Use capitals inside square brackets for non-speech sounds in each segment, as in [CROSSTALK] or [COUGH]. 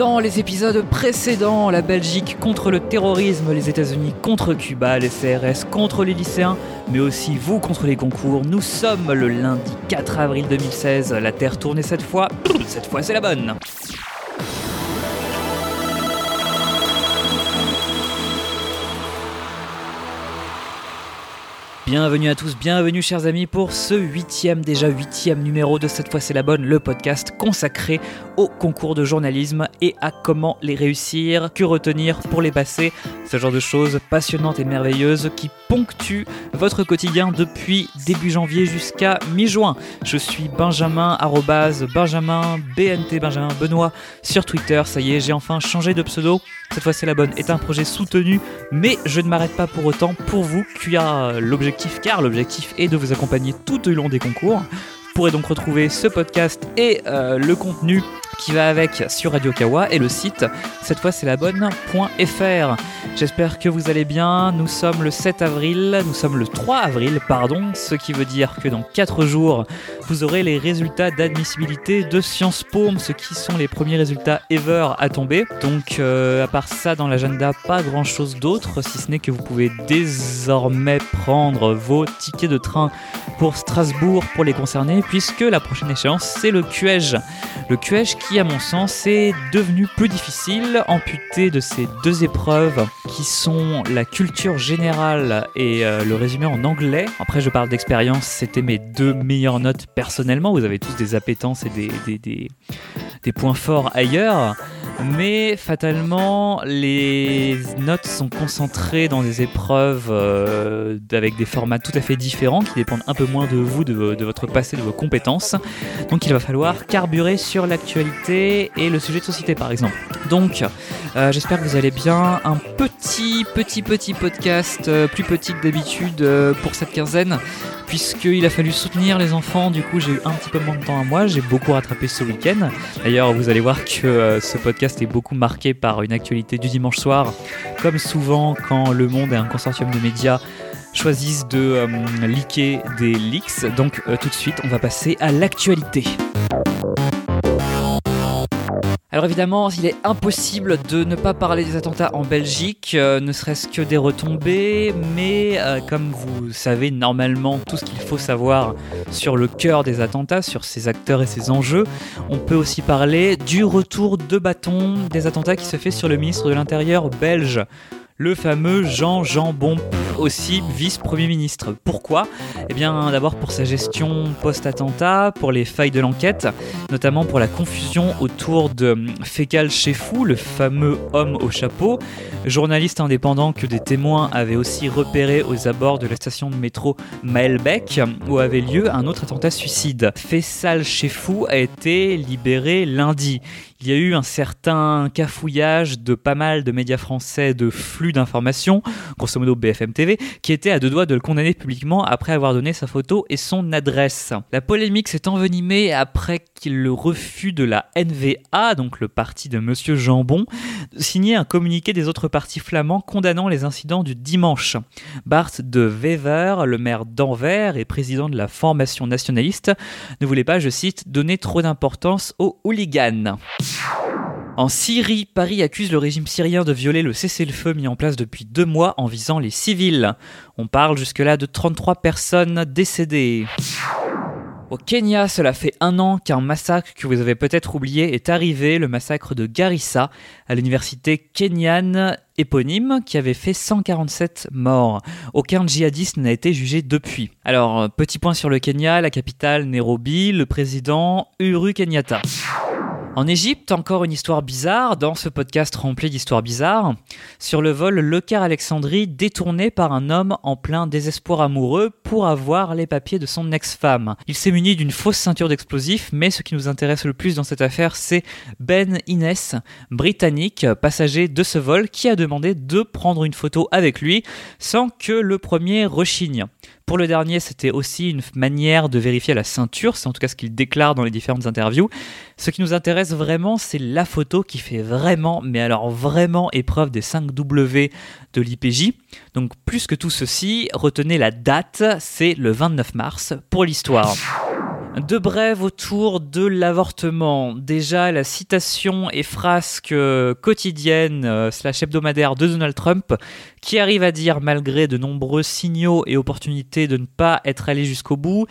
Dans les épisodes précédents, la Belgique contre le terrorisme, les États-Unis contre Cuba, les CRS contre les lycéens, mais aussi vous contre les concours. Nous sommes le lundi 4 avril 2016. La Terre tournée cette fois. [CLEARS THROAT] Cette fois, c'est la bonne. Bienvenue à tous, bienvenue chers amis pour ce huitième, déjà huitième numéro de Cette fois c'est la bonne, le podcast consacré au concours de journalisme et à comment les réussir, que retenir pour les passer, ce genre de choses passionnantes et merveilleuses qui ponctuent votre quotidien depuis début janvier jusqu'à mi-juin. Je suis Benjamin, arrobase Benjamin, BNT Benjamin Benoît sur Twitter, ça y est, j'ai enfin changé de pseudo, cette fois c'est la bonne, est un projet soutenu, mais je ne m'arrête pas pour autant pour vous qui a l'objectif car l'objectif est de vous accompagner tout au long des concours. Vous pourrez donc retrouver ce podcast et euh, le contenu qui va avec sur Radio Kawa et le site, cette fois c'est la bonne.fr. J'espère que vous allez bien. Nous sommes le 7 avril, nous sommes le 3 avril, pardon, ce qui veut dire que dans 4 jours, vous aurez les résultats d'admissibilité de Sciences Po, ce qui sont les premiers résultats ever à tomber. Donc, euh, à part ça, dans l'agenda, pas grand chose d'autre, si ce n'est que vous pouvez désormais prendre vos tickets de train pour Strasbourg pour les concernés, puisque la prochaine échéance, c'est le QEJ. Le QEJ qui, à mon sens, est devenu plus difficile, amputé de ces deux épreuves qui sont la culture générale et euh, le résumé en anglais. Après, je parle d'expérience, c'était mes deux meilleures notes personnellement. Vous avez tous des appétences et des, des, des, des points forts ailleurs mais fatalement les notes sont concentrées dans des épreuves euh, avec des formats tout à fait différents qui dépendent un peu moins de vous, de, votre passé, de vos compétences. Donc il va falloir carburer sur l'actualité et le sujet de société par exemple. Donc euh, j'espère que vous allez bien. Un petit petit petit podcast euh, plus petit que d'habitude euh, pour cette quinzaine puisqu'il a fallu soutenir les enfants. Du coup, j'ai eu un petit peu moins de temps à moi. J'ai beaucoup rattrapé ce week-end. D'ailleurs, vous allez voir que ce podcast est beaucoup marqué par une actualité du dimanche soir. Comme souvent, quand Le Monde et un consortium de médias choisissent de euh, des leaks. Donc, tout de suite, on va passer à l'actualité. Alors évidemment, il est impossible de ne pas parler des attentats en Belgique, euh, ne serait-ce que des retombées, mais euh, comme vous savez normalement tout ce qu'il faut savoir sur le cœur des attentats, sur ses acteurs et ses enjeux, on peut aussi parler du retour de bâton des attentats qui se fait sur le ministre de l'Intérieur belge le fameux Jean Jambon, aussi vice-premier ministre. Pourquoi? Eh bien d'abord pour sa gestion post-attentat, pour les failles de l'enquête, notamment pour la confusion autour de Fécal Chefou, le fameux homme au chapeau, journaliste indépendant que des témoins avaient aussi repéré aux abords de la station de métro Maelbeck, où avait lieu un autre attentat suicide. Faisal Chefou a été libéré lundi. Il y a eu un certain cafouillage de pas mal de médias français de flux d'informations, grosso modo BFM TV, qui était à deux doigts de le condamner publiquement après avoir donné sa photo et son adresse. La polémique s'est envenimée après qu'il le refus de la NVA, donc le parti de Monsieur Jambon, signer un communiqué des autres partis flamands condamnant les incidents du dimanche. Bart de Wever, le maire d'Anvers et président de la formation nationaliste, ne voulait pas, je cite, donner trop d'importance aux hooligans. En Syrie, Paris accuse le régime syrien de violer le cessez-le-feu mis en place depuis deux mois en visant les civils. On parle jusque-là de 33 personnes décédées. Au Kenya, cela fait un an qu'un massacre que vous avez peut-être oublié est arrivé, le massacre de Garissa, à l'université kenyane éponyme, qui avait fait 147 morts. Aucun djihadiste n'a été jugé depuis. Alors, petit point sur le Kenya, la capitale Nairobi, le président Uhuru Kenyatta. En Égypte, encore une histoire bizarre dans ce podcast rempli d'histoires bizarres. Sur le vol Le Caire Alexandrie détourné par un homme en plein désespoir amoureux pour avoir les papiers de son ex-femme. Il s'est muni d'une fausse ceinture d'explosifs, mais ce qui nous intéresse le plus dans cette affaire, c'est Ben Innes, britannique, passager de ce vol, qui a demandé de prendre une photo avec lui sans que le premier rechigne. Pour le dernier, c'était aussi une manière de vérifier la ceinture, c'est en tout cas ce qu'il déclare dans les différentes interviews. Ce qui nous intéresse vraiment, c'est la photo qui fait vraiment, mais alors vraiment épreuve des 5 W de l'IPJ. Donc plus que tout ceci, retenez la date, c'est le 29 mars pour l'histoire. De brèves autour de l'avortement. Déjà, la citation et frasque euh, quotidienne euh, slash hebdomadaire de Donald Trump, qui arrive à dire, malgré de nombreux signaux et opportunités de ne pas être allé jusqu'au bout,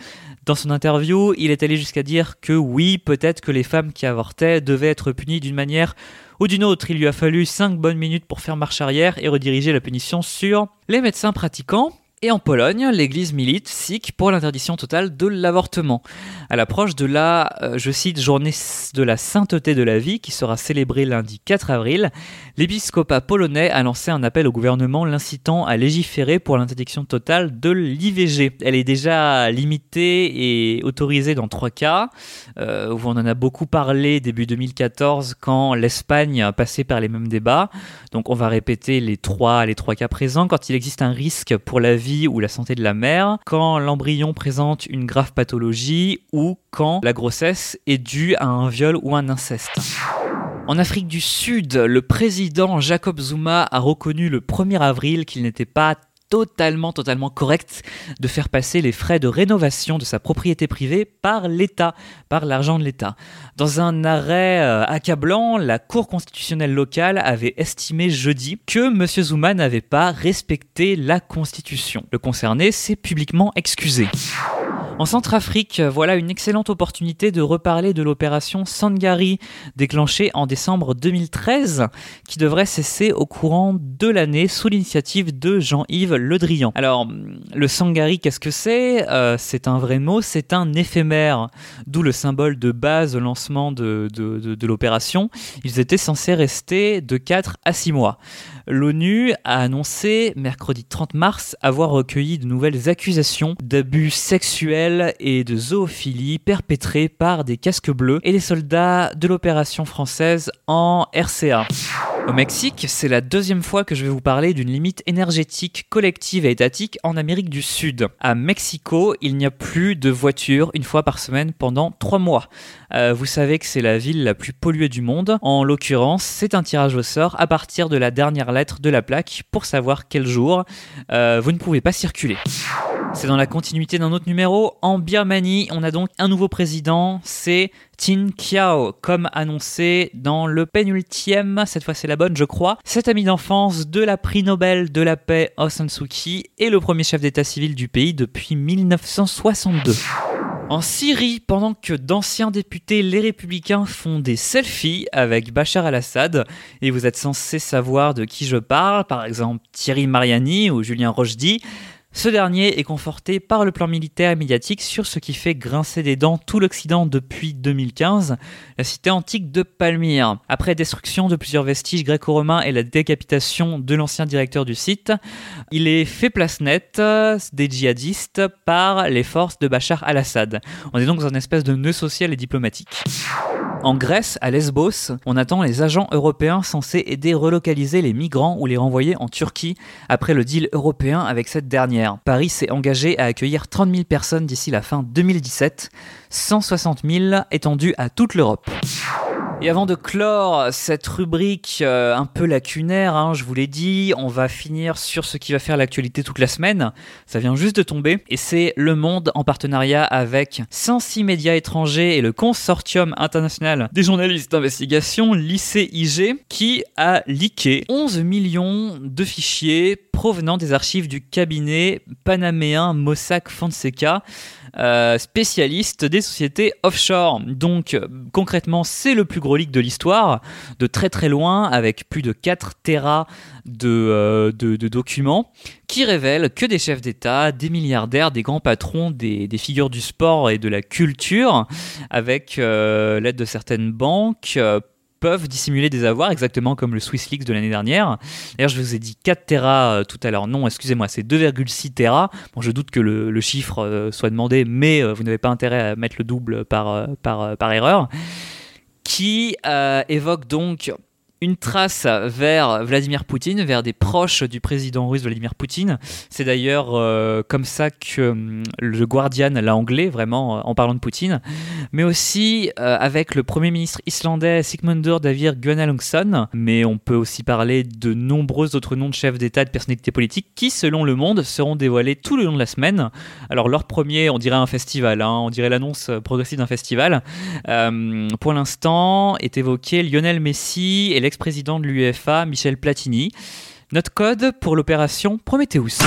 dans son interview, il est allé jusqu'à dire que oui, peut-être que les femmes qui avortaient devaient être punies d'une manière ou d'une autre. Il lui a fallu 5 bonnes minutes pour faire marche arrière et rediriger la punition sur les médecins pratiquants. Et en Pologne, l'Église milite sikh pour l'interdiction totale de l'avortement. À l'approche de la, euh, je cite, journée de la sainteté de la vie qui sera célébrée lundi 4 avril, l'épiscopat polonais a lancé un appel au gouvernement l'incitant à légiférer pour l'interdiction totale de l'IVG. Elle est déjà limitée et autorisée dans trois cas. Euh, on en a beaucoup parlé début 2014 quand l'Espagne passait par les mêmes débats. Donc on va répéter les trois, les trois cas présents. Quand il existe un risque pour la vie ou la santé de la mère, quand l'embryon présente une grave pathologie ou quand la grossesse est due à un viol ou un inceste. En Afrique du Sud, le président Jacob Zuma a reconnu le 1er avril qu'il n'était pas totalement, totalement correct de faire passer les frais de rénovation de sa propriété privée par l'État, par l'argent de l'État. Dans un arrêt euh, accablant, la Cour constitutionnelle locale avait estimé jeudi que M. Zuma n'avait pas respecté la Constitution. Le concerné s'est publiquement excusé. En Centrafrique, voilà une excellente opportunité de reparler de l'opération Sangari déclenchée en décembre 2013 qui devrait cesser au courant de l'année sous l'initiative de Jean-Yves Le Drian. Alors, le Sangari, qu'est-ce que c'est? Euh, C'est un vrai mot, c'est un éphémère, d'où le symbole de base au lancement de, de l'opération. Ils étaient censés rester de 4 à 6 mois. L'ONU a annoncé mercredi 30 mars avoir recueilli de nouvelles accusations d'abus sexuels et de zoophilie perpétrés par des casques bleus et des soldats de l'opération française en RCA. Au Mexique, c'est la deuxième fois que je vais vous parler d'une limite énergétique collective et étatique en Amérique du Sud. À Mexico, il n'y a plus de voitures une fois par semaine pendant trois mois. Euh, vous savez que c'est la ville la plus polluée du monde. En l'occurrence, c'est un tirage au sort à partir de la dernière de la plaque pour savoir quel jour euh, vous ne pouvez pas circuler. C'est dans la continuité d'un autre numéro. En Birmanie, on a donc un nouveau président, c'est Tin Kiao, comme annoncé dans le pénultième, cette fois c'est la bonne je crois, cet ami d'enfance de la prix Nobel de la paix Aung San Suu et le premier chef d'état civil du pays depuis 1962. En Syrie, pendant que d'anciens députés les républicains font des selfies avec Bachar al-Assad, et vous êtes censé savoir de qui je parle, par exemple Thierry Mariani ou Julien Rochdy, ce dernier est conforté par le plan militaire et médiatique sur ce qui fait grincer des dents tout l'Occident depuis 2015, la cité antique de Palmyre. Après destruction de plusieurs vestiges gréco-romains et la décapitation de l'ancien directeur du site, il est fait place nette des djihadistes par les forces de Bachar al-Assad. On est donc dans une espèce de nœud social et diplomatique. En Grèce, à Lesbos, on attend les agents européens censés aider relocaliser les migrants ou les renvoyer en Turquie après le deal européen avec cette dernière. Paris s'est engagé à accueillir 30 000 personnes d'ici la fin 2017, 160 000 étendues à toute l'Europe. Et avant de clore cette rubrique euh, un peu lacunaire, hein, je vous l'ai dit, on va finir sur ce qui va faire l'actualité toute la semaine. Ça vient juste de tomber. Et c'est Le Monde en partenariat avec 106 médias étrangers et le Consortium international des journalistes d'investigation, l'ICIG, qui a leaké 11 millions de fichiers provenant des archives du cabinet panaméen Mossack Fonseca. Euh, spécialiste des sociétés offshore. Donc concrètement, c'est le plus gros leak de l'histoire, de très très loin, avec plus de 4 terras euh, de, documents, qui révèlent que des chefs d'État, des milliardaires, des grands patrons, des, des, figures du sport et de la culture, avec euh, l'aide de certaines banques, peuvent dissimuler des avoirs, exactement comme le Swiss Leaks de l'année dernière. D'ailleurs, je vous ai dit 4 Tera euh, tout à l'heure. Non, excusez-moi, c'est 2,6 Tera. Bon, je doute que le, chiffre euh, soit demandé, mais euh, vous n'avez pas intérêt à mettre le double par, par, par erreur. Qui évoque donc une trace vers Vladimir Poutine, vers des proches du président russe Vladimir Poutine. C'est d'ailleurs euh, comme ça que hum, le Guardian l'a anglais, vraiment euh, en parlant de Poutine, mais aussi euh, avec le premier ministre islandais Sigmundur Davíð Gunnlaugsson. Mais on peut aussi parler de nombreux autres noms de chefs d'État de personnalités politiques qui, selon Le Monde, seront dévoilés tout le long de la semaine. Alors leur premier, on dirait un festival, hein, on dirait l'annonce progressive d'un festival. pour l'instant, est évoqué Lionel Messi et l'ex-président de l'UEFA, Michel Platini. Notre code pour l'opération Prometheus.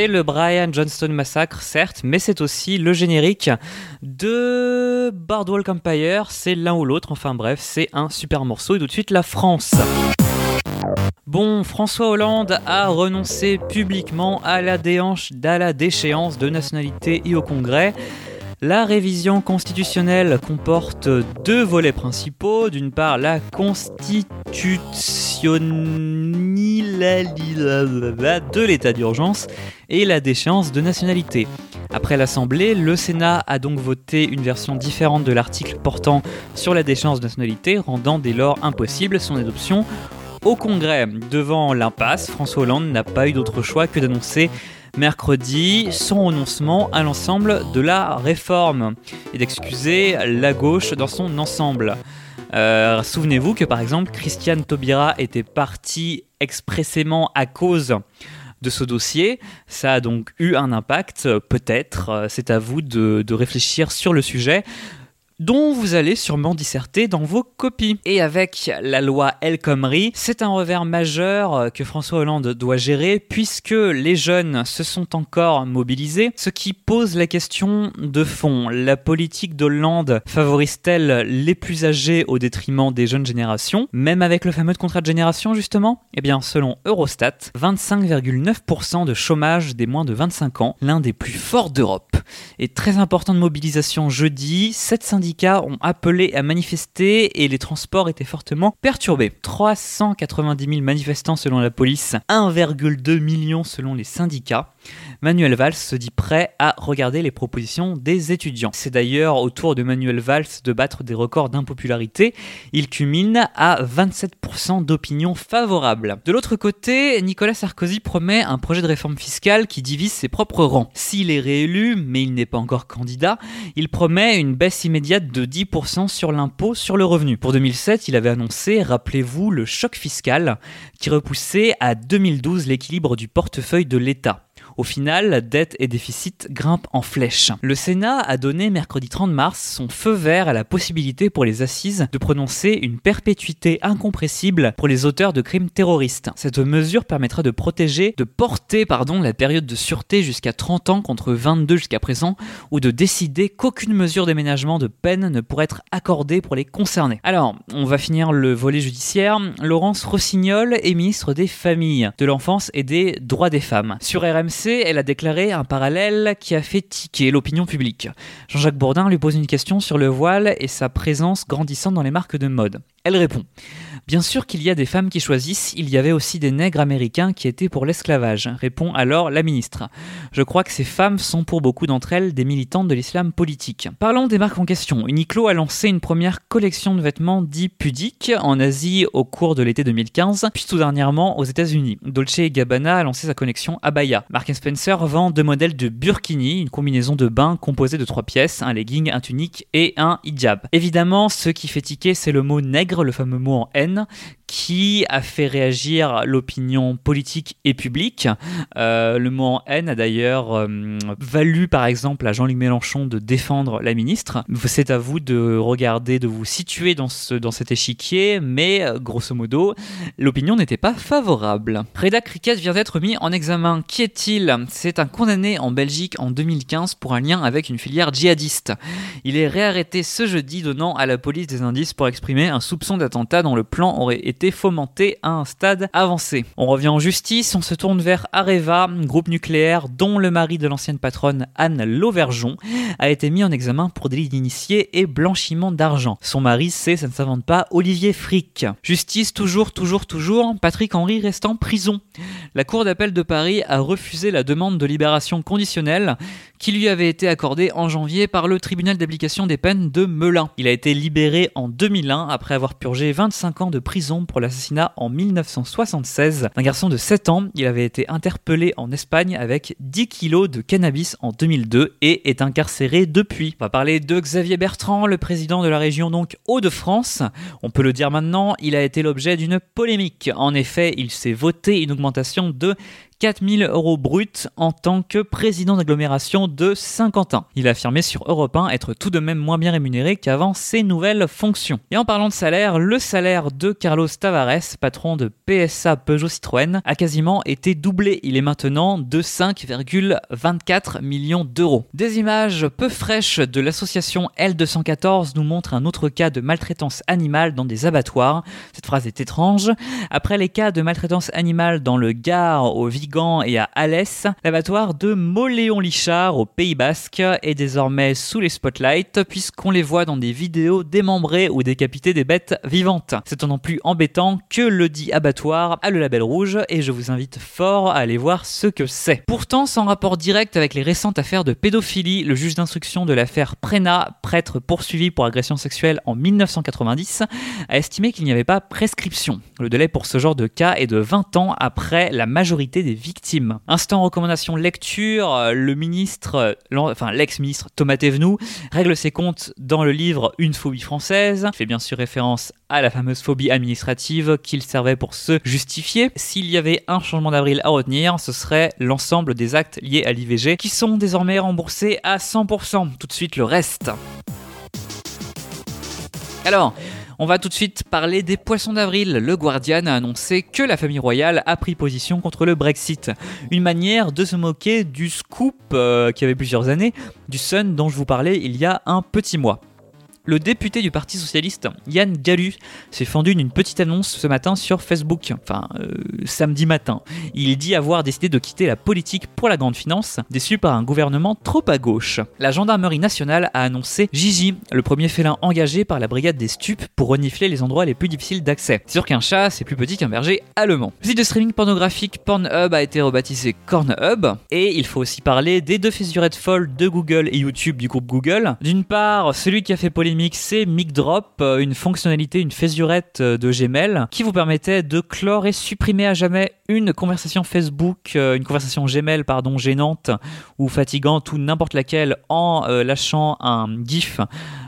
C'est le Brian Johnston Massacre, certes, mais c'est aussi le générique de Bardwell Empire. C'est l'un ou l'autre, enfin bref, c'est un super morceau. Et tout de suite, la France. Bon, François Hollande a renoncé publiquement à la, à la déchéance de nationalité et au Congrès. La révision constitutionnelle comporte deux volets principaux. D'une part, la constitutionnalité de l'état d'urgence et la déchéance de nationalité. Après l'Assemblée, le Sénat a donc voté une version différente de l'article portant sur la déchéance de nationalité, rendant dès lors impossible son adoption au Congrès. Devant l'impasse, François Hollande n'a pas eu d'autre choix que d'annoncer mercredi son renoncement à l'ensemble de la réforme et d'excuser la gauche dans son ensemble. Euh, souvenez-vous que par exemple Christiane Taubira était partie expressément à cause de ce dossier. Ça a donc eu un impact, peut-être. C'est à vous de, de réfléchir sur le sujet dont vous allez sûrement disserter dans vos copies. Et avec la loi El Khomri, c'est un revers majeur euh, que François Hollande doit gérer puisque les jeunes se sont encore mobilisés, ce qui pose la question de fond. La politique d'Hollande favorise-t-elle les plus âgés au détriment des jeunes générations, même avec le fameux contrat de génération justement? Eh bien, selon Eurostat, 25,9% de chômage des moins de 25 ans, l'un des plus forts d'Europe. Et très importante mobilisation jeudi, 7 syndicats ont appelé à manifester et les transports étaient fortement perturbés. 390 000 manifestants selon la police, 1,2 million selon les syndicats. Manuel Valls se dit prêt à regarder les propositions des étudiants. C'est d'ailleurs au tour de Manuel Valls de battre des records d'impopularité. Il culmine à 27% d'opinion favorable. De l'autre côté, Nicolas Sarkozy promet un projet de réforme fiscale qui divise ses propres rangs. S'il est réélu, mais il n'est pas encore candidat, il promet une baisse immédiate de 10% sur l'impôt sur le revenu. Pour 2007, il avait annoncé, rappelez-vous, le choc fiscal qui repoussait à 2012 l'équilibre du portefeuille de l'État. Au final, dette et déficit grimpent en flèche. Le Sénat a donné mercredi 30 mars son feu vert à la possibilité pour les assises de prononcer une perpétuité incompressible pour les auteurs de crimes terroristes. Cette mesure permettra de protéger, de porter pardon, la période de sûreté jusqu'à 30 ans contre 22 jusqu'à présent, ou de décider qu'aucune mesure d'aménagement de peine ne pourrait être accordée pour les concernés. Alors, on va finir le volet judiciaire. Laurence Rossignol est ministre des Familles, de l'Enfance et des Droits des Femmes. Sur RMC, elle a déclaré un parallèle qui a fait tiquer l'opinion publique. Jean-Jacques Bourdin lui pose une question sur le voile et sa présence grandissante dans les marques de mode. Elle répond Bien sûr qu'il y a des femmes qui choisissent, il y avait aussi des nègres américains qui étaient pour l'esclavage, répond alors la ministre. Je crois que ces femmes sont pour beaucoup d'entre elles des militantes de l'islam politique. Parlons des marques en question. Uniqlo a lancé une première collection de vêtements dits pudiques en Asie au cours de l'été 2015, puis tout dernièrement aux États-Unis. Dolce Gabbana a lancé sa collection Abaya. Mark Spencer vend deux modèles de burkini, une combinaison de bain composée de trois pièces, un legging, un tunique et un hijab. Évidemment, ce qui fait tiquer, c'est le mot nègre, le fameux mot en haine qui a fait réagir l'opinion politique et publique. Euh, le mot en haine a d'ailleurs euh, valu par exemple à Jean-Luc Mélenchon de défendre la ministre. C'est à vous de regarder, de vous situer dans, ce, dans cet échiquier, mais euh, grosso modo, l'opinion n'était pas favorable. Reda Cricket vient d'être mis en examen. Qui est-il? C'est un condamné en Belgique en 2015 pour un lien avec une filière djihadiste. Il est réarrêté ce jeudi donnant à la police des indices pour exprimer un soupçon d'attentat dans le plan aurait été fomenté à un stade avancé. On revient en justice, on se tourne vers Areva, groupe nucléaire dont le mari de l'ancienne patronne Anne Lauvergeon a été mis en examen pour délit d'initié et blanchiment d'argent. Son mari, c'est, ça ne s'invente pas, Olivier Frick. Justice toujours, toujours, toujours, Patrick Henry reste en prison. La Cour d'appel de Paris a refusé la demande de libération conditionnelle qui lui avait été accordée en janvier par le tribunal d'application des peines de Melun. Il a été libéré en 2001 après avoir purgé 25 ans de prison pour l'assassinat en 1976 d'un garçon de 7 ans. Il avait été interpellé en Espagne avec 10 kilos de cannabis en 2002 et est incarcéré depuis. On va parler de Xavier Bertrand, le président de la région donc Hauts-de-France. On peut le dire maintenant, il a été l'objet d'une polémique. En effet, il s'est voté une augmentation de 4000 euros bruts en tant que président d'agglomération de Saint-Quentin. Il a affirmé sur Europe 1 être tout de même moins bien rémunéré qu'avant ses nouvelles fonctions. Et en parlant de salaire, le salaire de Carlos Tavares, patron de PSA Peugeot Citroën, a quasiment été doublé. Il est maintenant de 5,24 millions d'euros. Des images peu fraîches de l'association L214 nous montrent un autre cas de maltraitance animale dans des abattoirs. Cette phrase est étrange. Après les cas de maltraitance animale dans le Gard, au Vigan et à Alès, l'abattoir de Moléon-Lichard au Pays Basque est désormais sous les spotlights puisqu'on les voit dans des vidéos démembrer ou décapiter des bêtes vivantes. C'est non plus embêtant que le dit abattoir a le label rouge et je vous invite fort à aller voir ce que c'est. Pourtant, sans rapport direct avec les récentes affaires de pédophilie, le juge d'instruction de l'affaire Prena, prêtre poursuivi pour agression sexuelle en 1990, a estimé qu'il n'y avait pas prescription. Le délai pour ce genre de cas est de 20 ans après la majorité des victimes. Instant recommandation lecture, le ministre, enfin l'ex-ministre Thomas Thévenoud règle ses comptes dans le livre Une phobie française, il fait bien sûr référence à la fameuse phobie administrative qu'il servait pour se justifier. S'il y avait un changement d'avril à retenir, ce serait l'ensemble des actes liés à l'IVG qui sont désormais remboursés à 100%. Tout de suite le reste. Alors, on va tout de suite parler des poissons d'avril. Le Guardian a annoncé que la famille royale a pris position contre le Brexit. Une manière de se moquer du scoop euh, qui avait plusieurs années, du Sun dont je vous parlais il y a un petit mois. Le député du Parti Socialiste, Yann Gallu, s'est fendu d'une petite annonce ce matin sur Facebook, enfin euh, samedi matin. Il dit avoir décidé de quitter la politique pour la grande finance, déçu par un gouvernement trop à gauche. La gendarmerie nationale a annoncé Gigi, le premier félin engagé par la brigade des stupes pour renifler les endroits les plus difficiles d'accès. C'est sûr qu'un chat, c'est plus petit qu'un berger allemand. Le site de streaming pornographique Pornhub a été rebaptisé Cornhub, et il faut aussi parler des deux fissurettes folles de Google et YouTube du groupe Google. D'une part, celui qui a fait polémique c'est Mic Drop, euh, une fonctionnalité, une fésurette euh, de Gmail qui vous permettait de clore et supprimer à jamais une conversation Facebook, euh, une conversation Gmail pardon gênante ou fatigante ou n'importe laquelle en lâchant un GIF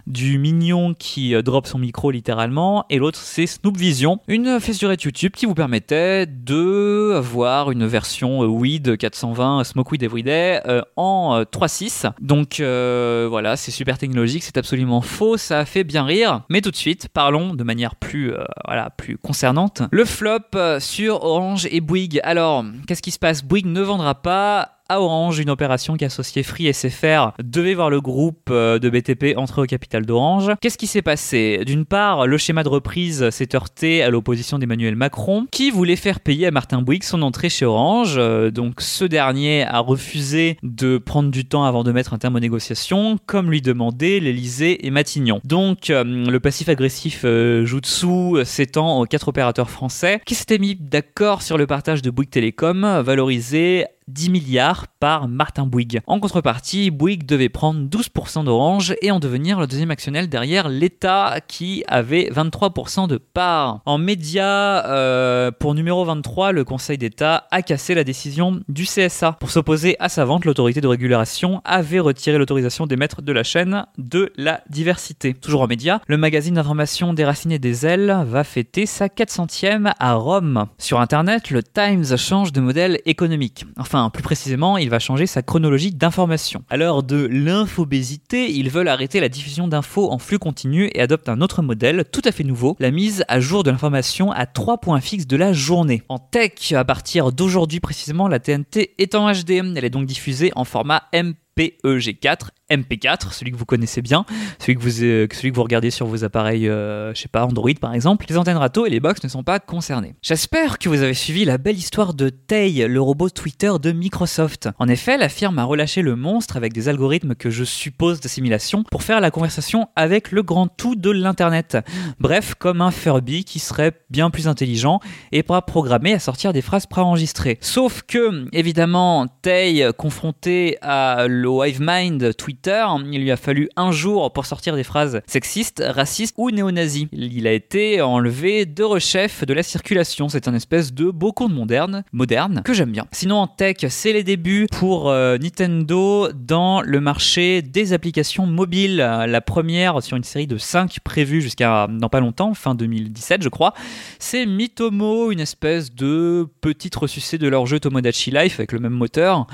du mignon qui drop son micro littéralement et l'autre c'est Snoop Vision, une fésurette YouTube qui vous permettait de voir une version Weed 420 Smoke Weed Everyday en 3.6. Donc voilà, c'est super technologique, c'est absolument faux ça a fait bien rire. Mais tout de suite, parlons de manière plus, euh, voilà, plus concernante. Le flop euh, sur Orange et Bouygues. Alors, qu'est-ce qui se passe? Bouygues ne vendra pas Orange, une opération qui associait Free et SFR devait voir le groupe euh, de BTP entrer au capital d'Orange. Qu'est-ce qui s'est passé? D'une part, le schéma de reprise s'est heurté à l'opposition d'Emmanuel Macron, qui voulait faire payer à Martin Bouygues son entrée chez Orange. Euh, donc ce dernier a refusé de prendre du temps avant de mettre un terme aux négociations, comme lui demandaient l'Elysée et Matignon. Donc euh, le passif agressif Jutsu s'étend aux quatre opérateurs français qui s'étaient mis d'accord sur le partage de Bouygues Télécom, valorisé 10 milliards par Martin Bouygues. En contrepartie, Bouygues devait prendre 12% d'Orange et en devenir le deuxième actionnaire derrière l'État qui avait 23% de part. En média, euh, pour numéro 23, le Conseil d'État a cassé la décision du CSA. Pour s'opposer à sa vente, l'autorité de régulation avait retiré l'autorisation d'émettre de la chaîne de la diversité. Toujours en média, le magazine d'information des racines et des ailes va fêter sa 400e à Rome. Sur Internet, le Times change de modèle économique. Enfin, plus précisément, il va changer sa chronologie d'information. À l'heure de l'infobésité, ils veulent arrêter la diffusion d'infos en flux continu et adoptent un autre modèle tout à fait nouveau, la mise à jour de l'information à trois points fixes de la journée. En tech, à partir d'aujourd'hui précisément, la TNT est en HD. Elle est donc diffusée en format MPEG4 MP4, celui que vous connaissez bien, celui que vous, euh, regardez sur vos appareils, euh, je sais pas, Android par exemple. Les antennes râteaux et les box ne sont pas concernés. J'espère que vous avez suivi la belle histoire de Tay, le robot Twitter de Microsoft. En effet, la firme a relâché le monstre avec des algorithmes que je suppose d'assimilation pour faire la conversation avec le grand tout de l'internet. Bref, comme un Furby qui serait bien plus intelligent et pas programmé à sortir des phrases préenregistrées. Sauf que, évidemment, Tay, confronté à le Mind Twitter, Il lui a fallu un jour pour sortir des phrases sexistes, racistes ou néo-nazis. Il a été enlevé de rechef de la circulation. C'est un espèce de beau conte moderne, moderne que j'aime bien. Sinon en tech, c'est les débuts pour euh, Nintendo dans le marché des applications mobiles. La première sur une série de 5 prévues jusqu'à dans pas longtemps, fin 2017 je crois. C'est Mitomo, une espèce de petite ressucée de leur jeu Tomodachi Life avec le même moteur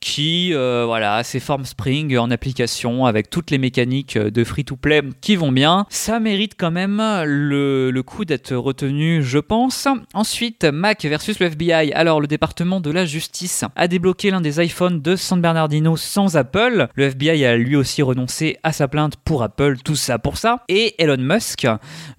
qui euh, voilà, c'est Form Spring en application avec toutes les mécaniques de free-to-play qui vont bien. Ça mérite quand même le, le coup d'être retenu, je pense. Ensuite, Mac versus le FBI. Alors, le département de la justice a débloqué l'un des iPhones de San Bernardino sans Apple. Le FBI a lui aussi renoncé à sa plainte pour Apple, tout ça pour ça. Et Elon Musk,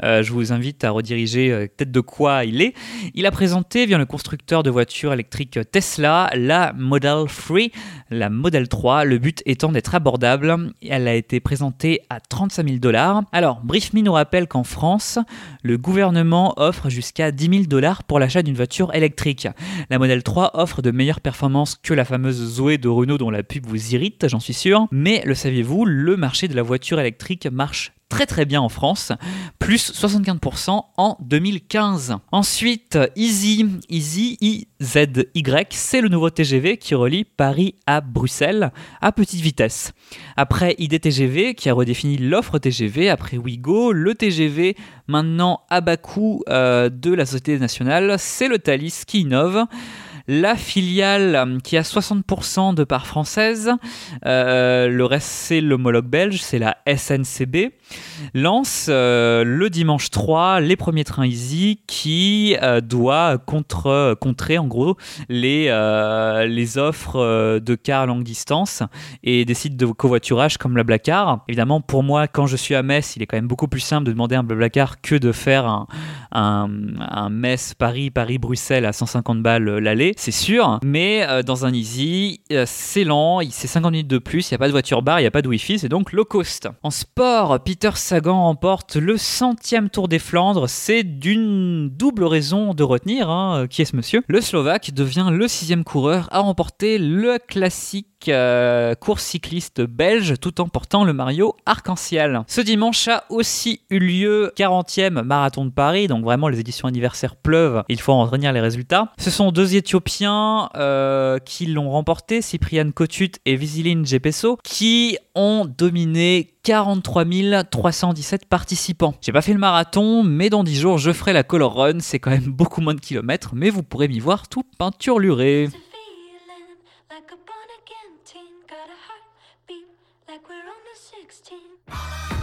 euh, je vous invite à rediriger euh, peut-être de quoi il est. Il a présenté, via le constructeur de voitures électriques Tesla, la Model 3 la Model 3, le but étant d'être abordable. Elle a été présentée à 35 000 dollars. Alors, BriefMe nous rappelle qu'en France, le gouvernement offre jusqu'à 10 000 dollars pour l'achat d'une voiture électrique. La Model 3 offre de meilleures performances que la fameuse Zoé de Renault dont la pub vous irrite, j'en suis sûr. Mais le saviez-vous, le marché de la voiture électrique marche très très bien en France, plus 75% en 2015. Ensuite, Easy, Easy, I-Z-Y, c'est le nouveau TGV qui relie Paris à Bruxelles à petite vitesse. Après IDTGV qui a redéfini l'offre TGV, après Wigo, le TGV maintenant à bas coût euh, de la Société nationale, c'est le Thalys qui innove la filiale euh, qui a 60% de part française, euh, le reste c'est l'homologue belge, c'est la SNCB, lance euh, le dimanche 3 les premiers trains Easy qui doit contre, contrer en gros les, les offres de cars longue distance et des sites de covoiturage comme la Blablacar. Évidemment, pour moi, quand je suis à Metz, il est quand même beaucoup plus simple de demander un Blablacar que de faire un, un, un Metz Paris Paris Bruxelles à 150 balles l'aller c'est sûr. Mais euh, dans un Easy, euh, c'est lent, c'est 50 minutes de plus, il n'y a pas de voiture bar, il n'y a pas de Wi-Fi, c'est donc low cost. En sport, Sagan remporte le centième Tour des Flandres. C'est d'une double raison de retenir. Hein, qui est ce monsieur Le Slovaque devient le sixième coureur à remporter le classique euh, course cycliste belge tout en portant le Mario arc-en-ciel. Ce dimanche a aussi eu lieu 40e marathon de Paris, donc vraiment les éditions anniversaires pleuvent, il faut en retenir les résultats. Ce sont deux Éthiopiens euh, qui l'ont remporté, Cyprian Kotut et Visiline Jepeso, qui ont dominé 43 317 participants. J'ai pas fait le marathon, mais dans 10 jours je ferai la color run, c'est quand même beaucoup moins de kilomètres, mais vous pourrez m'y voir tout peinturluré. like a born again teen. Got a heartbeat like we're on the 16.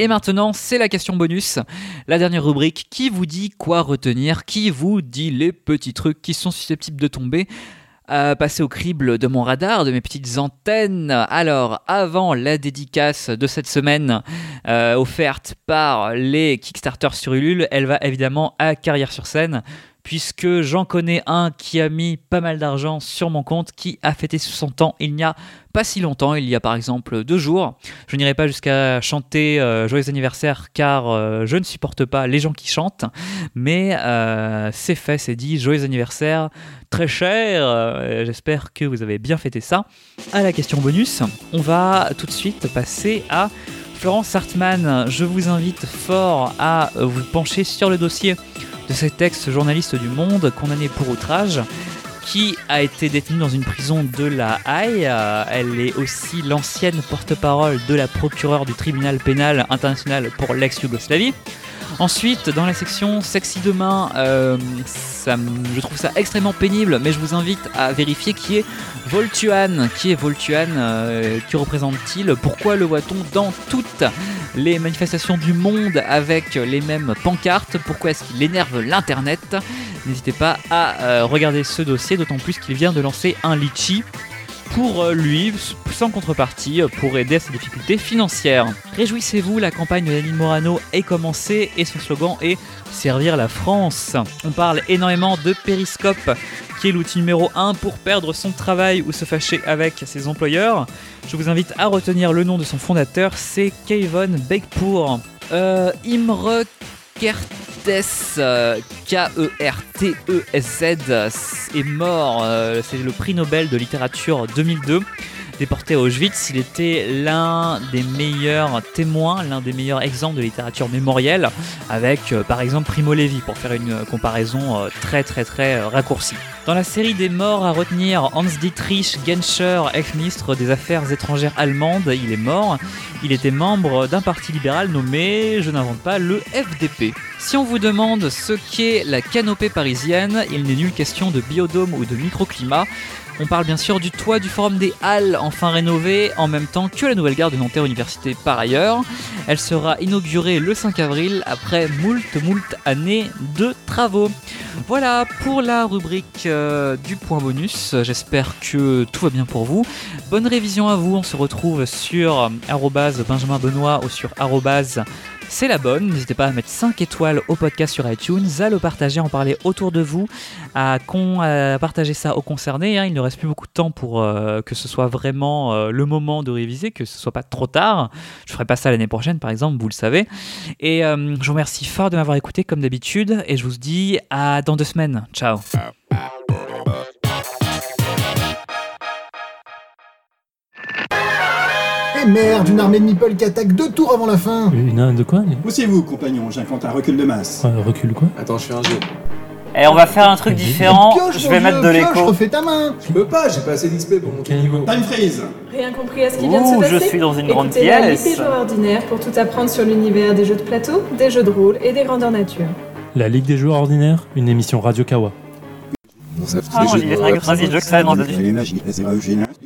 Et maintenant, c'est la question bonus, la dernière rubrique qui vous dit quoi retenir, qui vous dit les petits trucs qui sont susceptibles de tomber? Passer au crible de mon radar, de mes petites antennes. Alors, avant la dédicace de cette semaine euh, offerte par les Kickstarter sur Ulule, elle va évidemment à Carrière sur scène puisque j'en connais un qui a mis pas mal d'argent sur mon compte, qui a fêté 60 ans il n'y a pas si longtemps, il y a par exemple deux jours. Je n'irai pas jusqu'à chanter euh, Joyeux anniversaire car euh, je ne supporte pas les gens qui chantent, mais euh, c'est fait, c'est dit, Joyeux anniversaire, très cher, j'espère que vous avez bien fêté ça. À la question bonus, on va tout de suite passer à Florence Hartmann. Je vous invite fort à vous pencher sur le dossier de cet ex-journaliste du Monde condamné pour outrage qui a été détenue dans une prison de la Haye. Euh, elle est aussi l'ancienne porte-parole de la procureure du tribunal pénal international pour l'ex-Yougoslavie. Ensuite, dans la section Sexy Demain, euh, je trouve ça extrêmement pénible, mais je vous invite à vérifier qui est Voltuan. Qui est Voltuan euh, Qui représente-t-il? Pourquoi le voit-on dans toutes les manifestations du monde avec les mêmes pancartes? Pourquoi est-ce qu'il énerve l'Internet? N'hésitez pas à euh, regarder ce dossier, d'autant plus qu'il vient de lancer un litchi pour euh, lui, sans contrepartie, pour aider à ses difficultés financières. Réjouissez-vous, la campagne de Morano est commencée et son slogan est Servir la France. On parle énormément de Periscope, qui est l'outil numéro 1 pour perdre son travail ou se fâcher avec ses employeurs. Je vous invite à retenir le nom de son fondateur, c'est Kevin Begpour. Euh, Imre K-E-R-T-E-S-Z, est mort. Euh, c'est le prix Nobel de littérature 2002 déporté à Auschwitz, il était l'un des meilleurs témoins, l'un des meilleurs exemples de littérature mémorielle, avec euh, par exemple Primo Levi, pour faire une comparaison euh, très très très euh, raccourcie. Dans la série des morts à retenir, Hans-Dietrich Genscher, ex-ministre des Affaires étrangères allemande, il est mort. Il était membre d'un parti libéral nommé, je n'invente pas, le FDP. Si on vous demande ce qu'est la canopée parisienne, il n'est nulle question de biodôme ou de microclimat. On parle bien sûr du toit du Forum des Halles, enfin rénové, en même temps que la nouvelle gare de Nanterre Université par ailleurs. Elle sera inaugurée le 5 avril après moult moult années de travaux. Voilà pour la rubrique euh, du point bonus. J'espère que tout va bien pour vous. Bonne révision à vous. On se retrouve sur Benjamin Benoît ou sur c'est la bonne. N'hésitez pas à mettre 5 étoiles au podcast sur iTunes, à le partager, à en parler autour de vous, à, partager ça aux concernés. Hein. Il ne reste plus beaucoup de temps pour euh, que ce soit vraiment euh, le moment de réviser, que ce soit pas trop tard. Je ferai pas ça l'année prochaine, par exemple, vous le savez. Et euh, je vous remercie fort de m'avoir écouté comme d'habitude, et je vous dis à dans deux semaines. Ciao. Merde, une armée de meeple qui attaque deux tours avant la fin Une de quoi Poussez-vous, compagnon, j'incante un recul de masse. recul quoi? Attends, je fais un jeu. Et eh, on va faire un truc différent. je vais mettre de l'écho. refais ta main. Je peux pas, j'ai pas assez d'XP pour monter niveau. Time freeze. Rien compris à ce qui vient de se passer je suis dans une grande pièce. La Ligue des joueurs pour tout apprendre sur l'univers des jeux de plateau, des jeux de rôle et des grandeurs nature. La Ligue des joueurs ordinaires, une émission Radio Kawa. Ah,